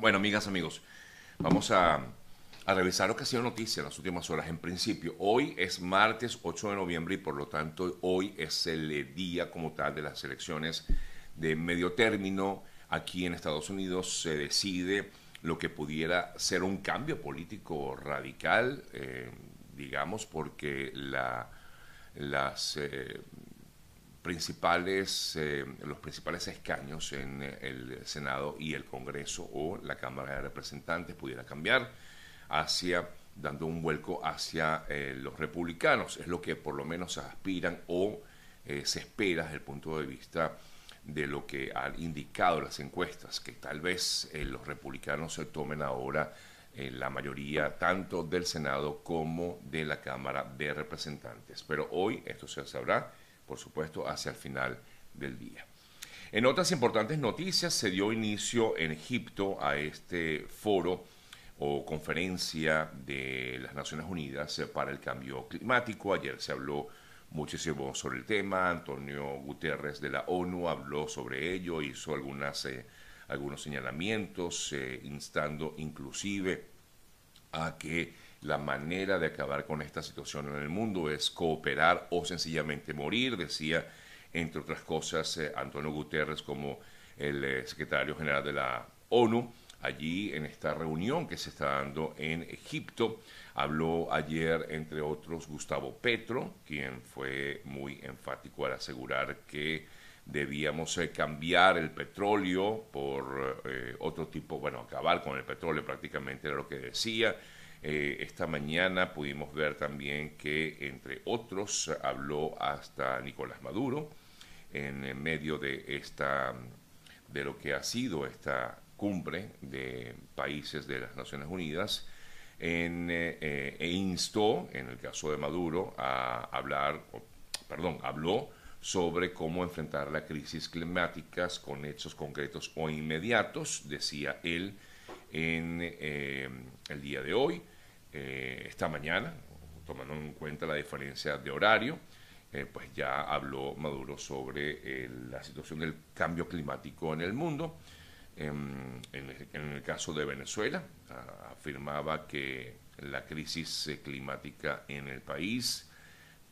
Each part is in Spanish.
Bueno, amigas, amigos, vamos a, revisar lo que ha sido noticia en las últimas horas. En principio, hoy es martes 8 de noviembre y por lo tanto hoy es el día como tal de las elecciones de medio término. Aquí en Estados Unidos se decide lo que pudiera ser un cambio político radical, eh, digamos, porque la, las... Eh, principales, eh, los principales escaños en el Senado y el Congreso o la Cámara de Representantes pudiera cambiar hacia dando un vuelco hacia eh, los republicanos. Es lo que por lo menos aspiran o eh, se espera desde el punto de vista de lo que han indicado las encuestas, que tal vez los republicanos se tomen ahora la mayoría tanto del Senado como de la Cámara de Representantes. Pero hoy esto se sabrá por supuesto, hacia el final del día. En otras importantes noticias, se dio inicio en Egipto a este foro o conferencia de las Naciones Unidas para el cambio climático. Ayer se habló muchísimo sobre el tema. Antonio Guterres de la ONU habló sobre ello, hizo eh, algunos señalamientos, eh, instando inclusive a que la manera de acabar con esta situación en el mundo es cooperar o sencillamente morir, decía, entre otras cosas, eh, Antonio Guterres como el eh, secretario general de la ONU. Allí en esta reunión que se está dando en Egipto, habló ayer, entre otros, Gustavo Petro, quien fue muy enfático al asegurar que debíamos eh, cambiar el petróleo por otro tipo, bueno, acabar con el petróleo prácticamente era lo que decía eh, esta mañana pudimos ver también que, entre otros, habló hasta Nicolás Maduro en medio de esta de lo que ha sido esta cumbre de países de las Naciones Unidas en, eh, e instó, en el caso de Maduro, a hablar, perdón, habló sobre cómo enfrentar la crisis climática con hechos concretos o inmediatos, decía él, en eh, el día de hoy, eh, esta mañana, tomando en cuenta la diferencia de horario, eh, pues ya habló Maduro sobre la situación del cambio climático en el mundo. Em, en, el, caso de Venezuela, afirmaba que la crisis climática en el país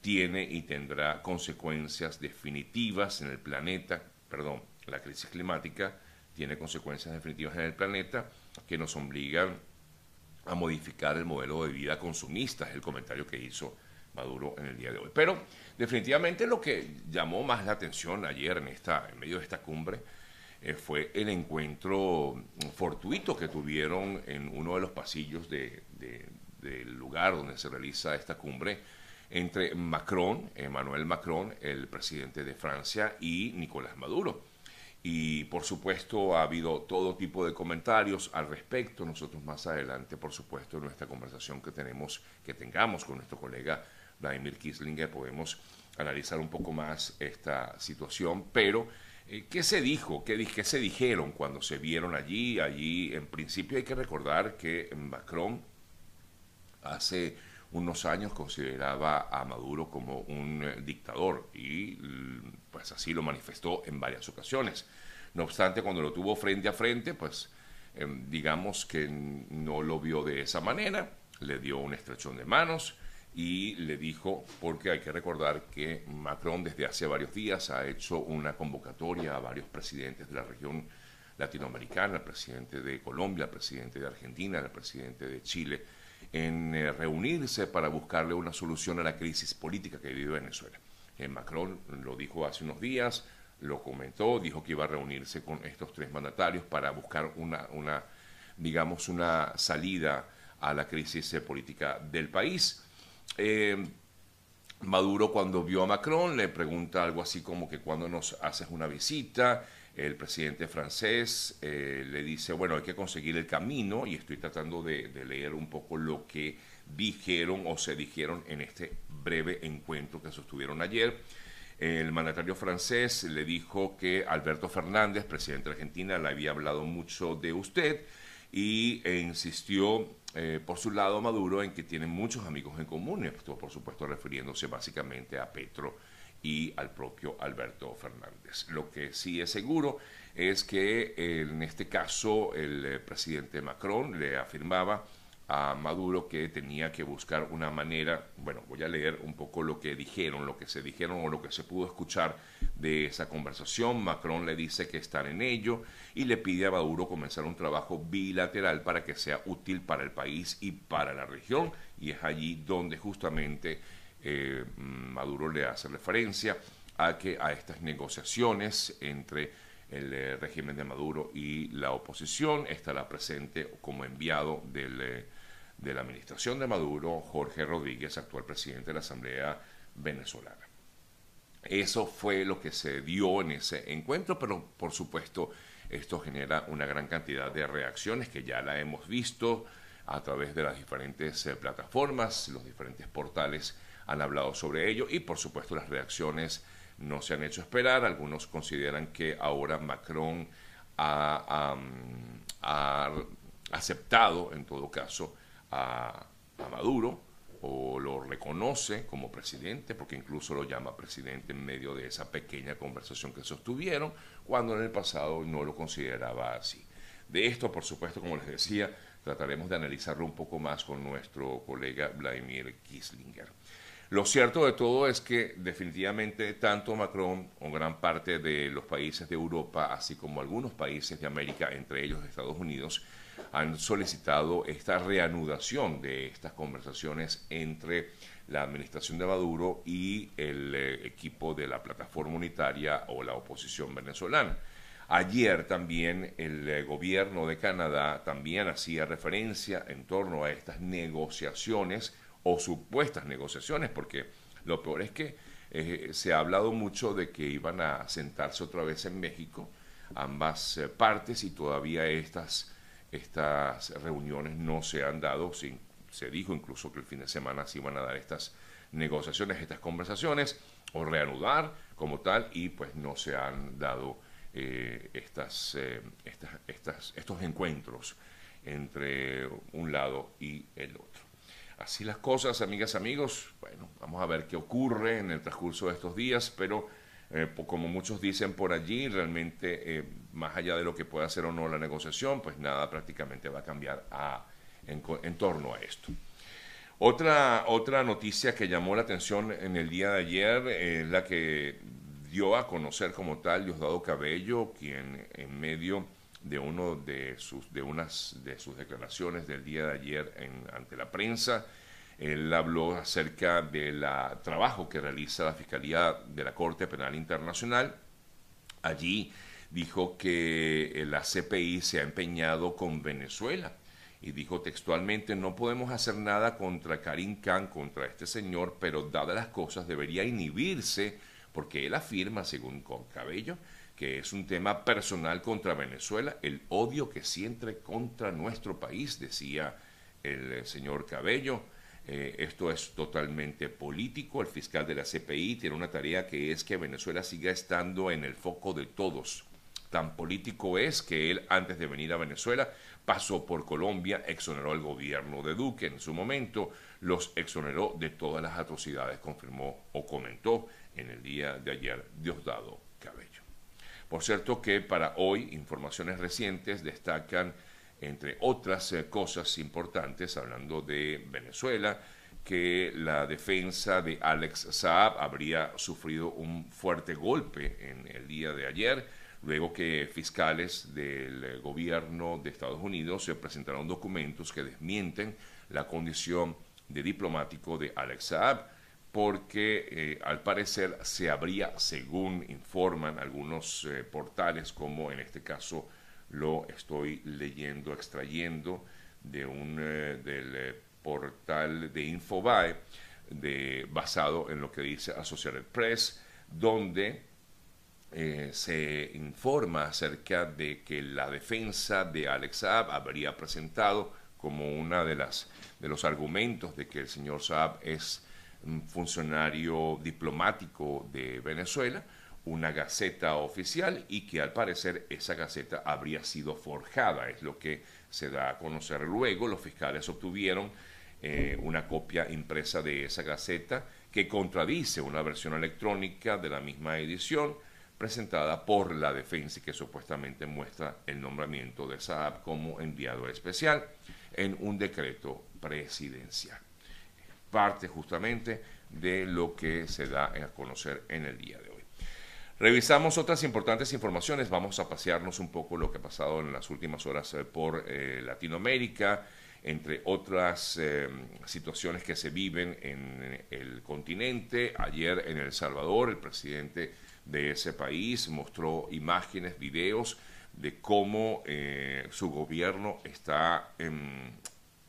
tiene y tendrá consecuencias definitivas en el planeta, perdón, la crisis climática tiene consecuencias definitivas en el planeta que nos obligan a modificar el modelo de vida consumista, es el comentario que hizo Maduro en el día de hoy. Pero definitivamente lo que llamó más la atención ayer en, esta, en medio de esta cumbre eh, fue el encuentro fortuito que tuvieron en uno de los pasillos del lugar donde se realiza esta cumbre entre Macron, Emmanuel Macron, el presidente de Francia, y Nicolás Maduro y por supuesto ha habido todo tipo de comentarios al respecto. Nosotros más adelante, por supuesto, en nuestra conversación que tenemos, que tengamos con nuestro colega Vladimir Kislinger, podemos analizar un poco más esta situación. Pero, eh, ¿qué se dijo? ¿Qué, ¿Qué se dijeron cuando se vieron allí? Allí, en principio, hay que recordar que Macron hace unos años consideraba a Maduro como un eh, dictador y pues así lo manifestó en varias ocasiones. No obstante, cuando lo tuvo frente a frente, pues em, digamos que no lo vio de esa manera, le dio un estrechón de manos y le dijo, porque hay que recordar que Macron desde hace varios días ha hecho una convocatoria a varios presidentes de la región latinoamericana, al presidente de Colombia, al presidente de Argentina, al presidente de Chile, en eh, reunirse para buscarle una solución a la crisis política que vive Venezuela. Eh, Macron lo dijo hace unos días, lo comentó, dijo que iba a reunirse con estos tres mandatarios para buscar una, una digamos, una salida a la crisis eh, política del país. Maduro cuando vio a Macron le pregunta algo así como que cuando nos haces una visita, el presidente francés eh, le dice, bueno, hay que conseguir el camino y estoy tratando de, leer un poco lo que dijeron o se dijeron en este breve encuentro que sostuvieron ayer. El mandatario francés le dijo que Alberto Fernández, presidente de Argentina, le había hablado mucho de usted y insistió eh, por su lado Maduro en que tiene muchos amigos en común, esto por supuesto refiriéndose básicamente a Petro y al propio Alberto Fernández. Lo que sí es seguro es que en este caso el eh, presidente Macron le afirmaba a Maduro que tenía que buscar una manera, bueno, voy a leer un poco lo que dijeron, lo que se dijeron o lo que se pudo escuchar de esa conversación. Macron le dice que están en ello y le pide a Maduro comenzar un trabajo bilateral para que sea útil para el país y para la región y es allí donde justamente eh, Maduro le hace referencia a que a estas negociaciones entre el eh, régimen de Maduro y la oposición estará presente como enviado eh, de la administración de Maduro, Jorge Rodríguez, actual presidente de la Asamblea Venezolana. Eso fue lo que se dio en ese encuentro, pero por supuesto esto genera una gran cantidad de reacciones que ya la hemos visto a través de las diferentes plataformas, los diferentes portales han hablado sobre ello y por supuesto las reacciones no se han hecho esperar. Algunos consideran que ahora Macron ha aceptado, en todo caso, a, Maduro o lo reconoce como presidente, porque incluso lo llama presidente en medio de esa pequeña conversación que sostuvieron, cuando en el pasado no lo consideraba así. De esto, por supuesto, como les decía, trataremos de analizarlo un poco más con nuestro colega Vladimir Kislinger. Lo cierto de todo es que definitivamente tanto Macron o gran parte de los países de Europa, así como algunos países de América, entre ellos Estados Unidos, han solicitado esta reanudación de estas conversaciones entre la administración de Maduro y el eh, equipo de la plataforma unitaria o la oposición venezolana. Ayer también el eh, gobierno de Canadá también hacía referencia en torno a estas negociaciones o supuestas negociaciones, porque lo peor es que eh, se ha hablado mucho de que iban a sentarse otra vez en México ambas partes y todavía estas estas reuniones no se han dado, se dijo incluso que el fin de semana se iban a dar estas negociaciones, estas conversaciones, o reanudar como tal, y pues no se han dado eh, eh, estas, estas, estos encuentros entre un lado y el otro. Así las cosas, amigas, amigos. Bueno, vamos a ver qué ocurre en el transcurso de estos días, pero eh, como muchos dicen por allí, realmente, eh, más allá de lo que pueda hacer o no la negociación, pues nada prácticamente va a cambiar en, torno a esto. Otra, otra noticia que llamó la atención en el día de ayer es la que dio a conocer como tal Diosdado Cabello, quien en medio de uno de sus de unas de sus declaraciones del día de ayer ante la prensa él habló acerca del trabajo que realiza la Fiscalía de la Corte Penal Internacional. Allí dijo que la CPI se ha empeñado con Venezuela y dijo textualmente, no podemos hacer nada contra Karim Khan, contra este señor, pero dadas las cosas debería inhibirse porque él afirma, según Cabello, que es un tema personal contra Venezuela, el odio que siente contra nuestro país, decía el señor Cabello. Eh, esto es totalmente político. El fiscal de la CPI tiene una tarea que es que Venezuela siga estando en el foco de todos. Tan político es que él, antes de venir a Venezuela, pasó por Colombia, exoneró al gobierno de Duque en su momento, los exoneró de todas las atrocidades, confirmó o comentó en el día de ayer Diosdado Cabello. Por cierto que para hoy, informaciones recientes destacan entre otras eh, cosas importantes, hablando de Venezuela, que la defensa de Alex Saab habría sufrido un fuerte golpe en el día de ayer, luego que fiscales del gobierno de Estados Unidos se presentaron documentos que desmienten la condición de diplomático de Alex Saab, porque eh, al parecer se habría, según informan algunos eh, portales, como en este caso lo estoy leyendo, extrayendo de un, eh, del portal de Infobae, basado en lo que dice Associated Press, donde se informa acerca de que la defensa de Alex Saab habría presentado como una de las de los argumentos de que el señor Saab es un funcionario diplomático de Venezuela, una gaceta oficial y que al parecer esa gaceta habría sido forjada, es lo que se da a conocer luego. Los fiscales obtuvieron eh, una copia impresa de esa gaceta que contradice una versión electrónica de la misma edición presentada por la defensa y que supuestamente muestra el nombramiento de Saab como enviado especial en un decreto presidencial. Parte justamente de lo que se da a conocer en el día de hoy. Revisamos otras importantes informaciones, vamos a pasearnos un poco lo que ha pasado en las últimas horas eh, por eh, Latinoamérica, entre otras eh, situaciones que se viven en el continente. Ayer en El Salvador el presidente de ese país mostró imágenes, videos de cómo su gobierno está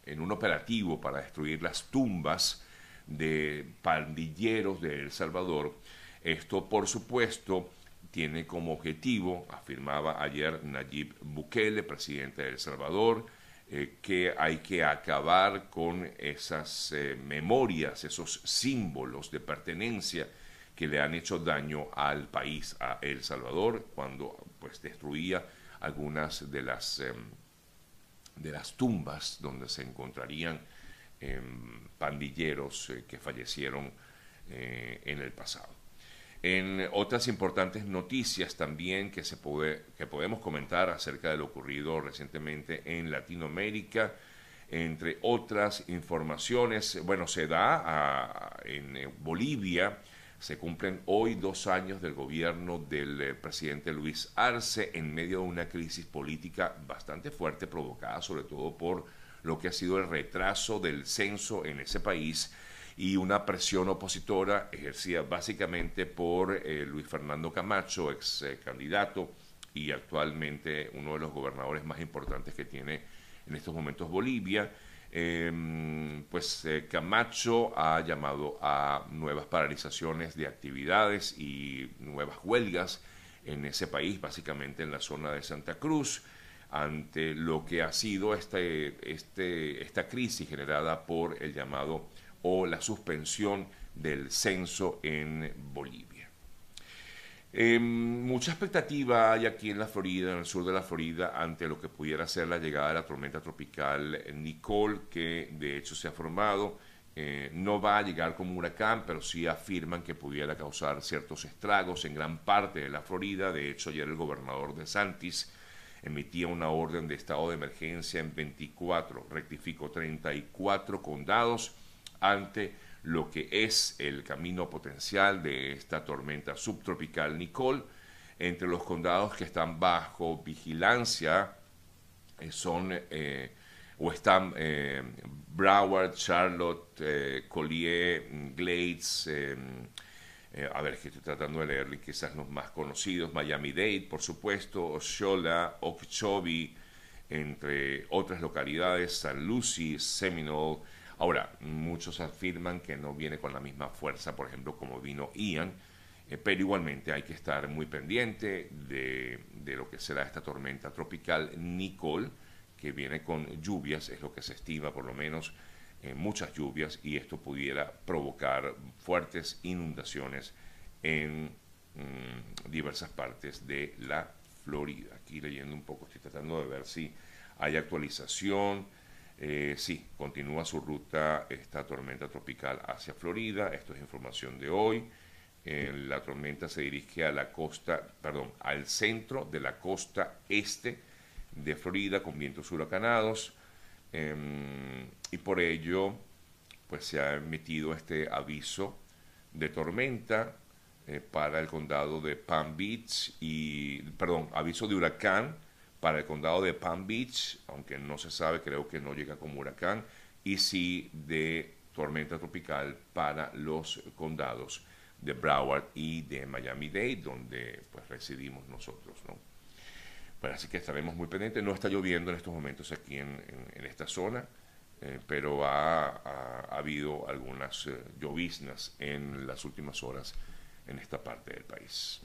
en, un operativo para destruir las tumbas de pandilleros de El Salvador. Esto, por supuesto, tiene como objetivo, afirmaba ayer Nayib Bukele, presidente de El Salvador, eh, que hay que acabar con esas eh, memorias, esos símbolos de pertenencia que le han hecho daño al país, a El Salvador, cuando pues destruía algunas de las, em, de las tumbas donde se encontrarían em, pandilleros eh, que fallecieron eh, en el pasado. En otras importantes noticias también que, se puede, que podemos comentar acerca de lo ocurrido recientemente en Latinoamérica, entre otras informaciones, bueno, se da en eh, Bolivia se cumplen hoy dos años del gobierno del eh, presidente Luis Arce en medio de una crisis política bastante fuerte provocada sobre todo por lo que ha sido el retraso del censo en ese país y una presión opositora ejercida básicamente por eh, Luis Fernando Camacho, ex eh, candidato y actualmente uno de los gobernadores más importantes que tiene en estos momentos Bolivia Em, pues eh, Camacho ha llamado a nuevas paralizaciones de actividades y nuevas huelgas en ese país, básicamente en la zona de Santa Cruz, ante lo que ha sido este, este, esta crisis generada por el llamado o la suspensión del censo en Bolivia. Eh, mucha expectativa hay aquí en la Florida, en el sur de la Florida, ante lo que pudiera ser la llegada de la tormenta tropical Nicole, que de hecho se ha formado. Eh, no va a llegar como huracán, pero sí afirman que pudiera causar ciertos estragos en gran parte de la Florida. De hecho, ayer el gobernador de Santis emitía una orden de estado de emergencia en 24, rectificó 34 condados ante lo que es el camino potencial de esta tormenta subtropical Nicole. Entre los condados que están bajo vigilancia eh, son eh, o están eh, Broward, Charlotte, Collier, Glades, a ver, que estoy tratando de leer quizás los más conocidos, Miami-Dade, por supuesto, Osceola, Okeechobee, entre otras localidades, San Lucie, Seminole, Ahora, muchos afirman que no viene con la misma fuerza, por ejemplo, como vino Ian, eh, pero igualmente hay que estar muy pendiente de, lo que será esta tormenta tropical Nicole, que viene con lluvias, es lo que se estima por lo menos, eh, muchas lluvias, y esto pudiera provocar fuertes inundaciones en mm, diversas partes de la Florida. Aquí leyendo un poco, estoy tratando de ver si hay actualización eh, sí, continúa su ruta esta tormenta tropical hacia Florida. Esto es información de hoy. La tormenta se dirige a la costa, perdón, al centro de la costa este de Florida con vientos huracanados. Em, y por ello, pues se ha emitido este aviso de tormenta eh, para el condado de Palm Beach y, perdón, aviso de huracán para el condado de Palm Beach, aunque no se sabe, creo que no llega como huracán, y sí de tormenta tropical para los condados de Broward y de Miami-Dade, donde pues residimos nosotros, ¿no? Bueno, así que estaremos muy pendientes. No está lloviendo en estos momentos aquí en, esta zona, eh, pero ha, habido algunas eh, lloviznas en las últimas horas en esta parte del país.